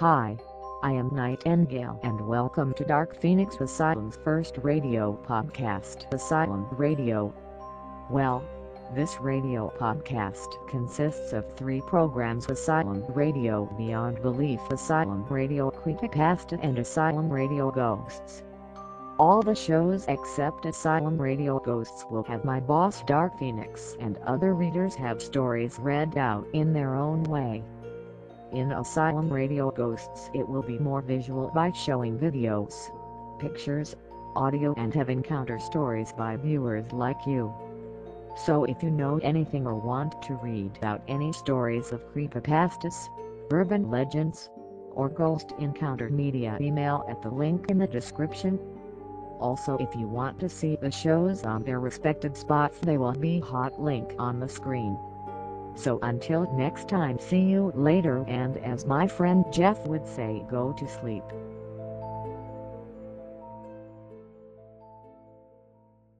Hi, I am Nightingale and welcome to Dark Phoenix Asylum's first radio podcast Asylum Radio. Well, this radio podcast consists of three programs Asylum Radio Beyond Belief Asylum Radio Creepypasta and Asylum Radio Ghosts. All the shows except Asylum Radio Ghosts will have my boss Dark Phoenix and other readers have stories read out in their own way. In Asylum Radio Ghosts it will be more visual by showing videos, pictures, audio and have encounter stories by viewers like you. So if you know anything or want to read out any stories of creepypastas, urban legends, or ghost encounter media email at the link in the description. Also if you want to see the shows on their respective spots they will be hot link on the screen. So until next time see you later and as my friend Jeff would say go to sleep.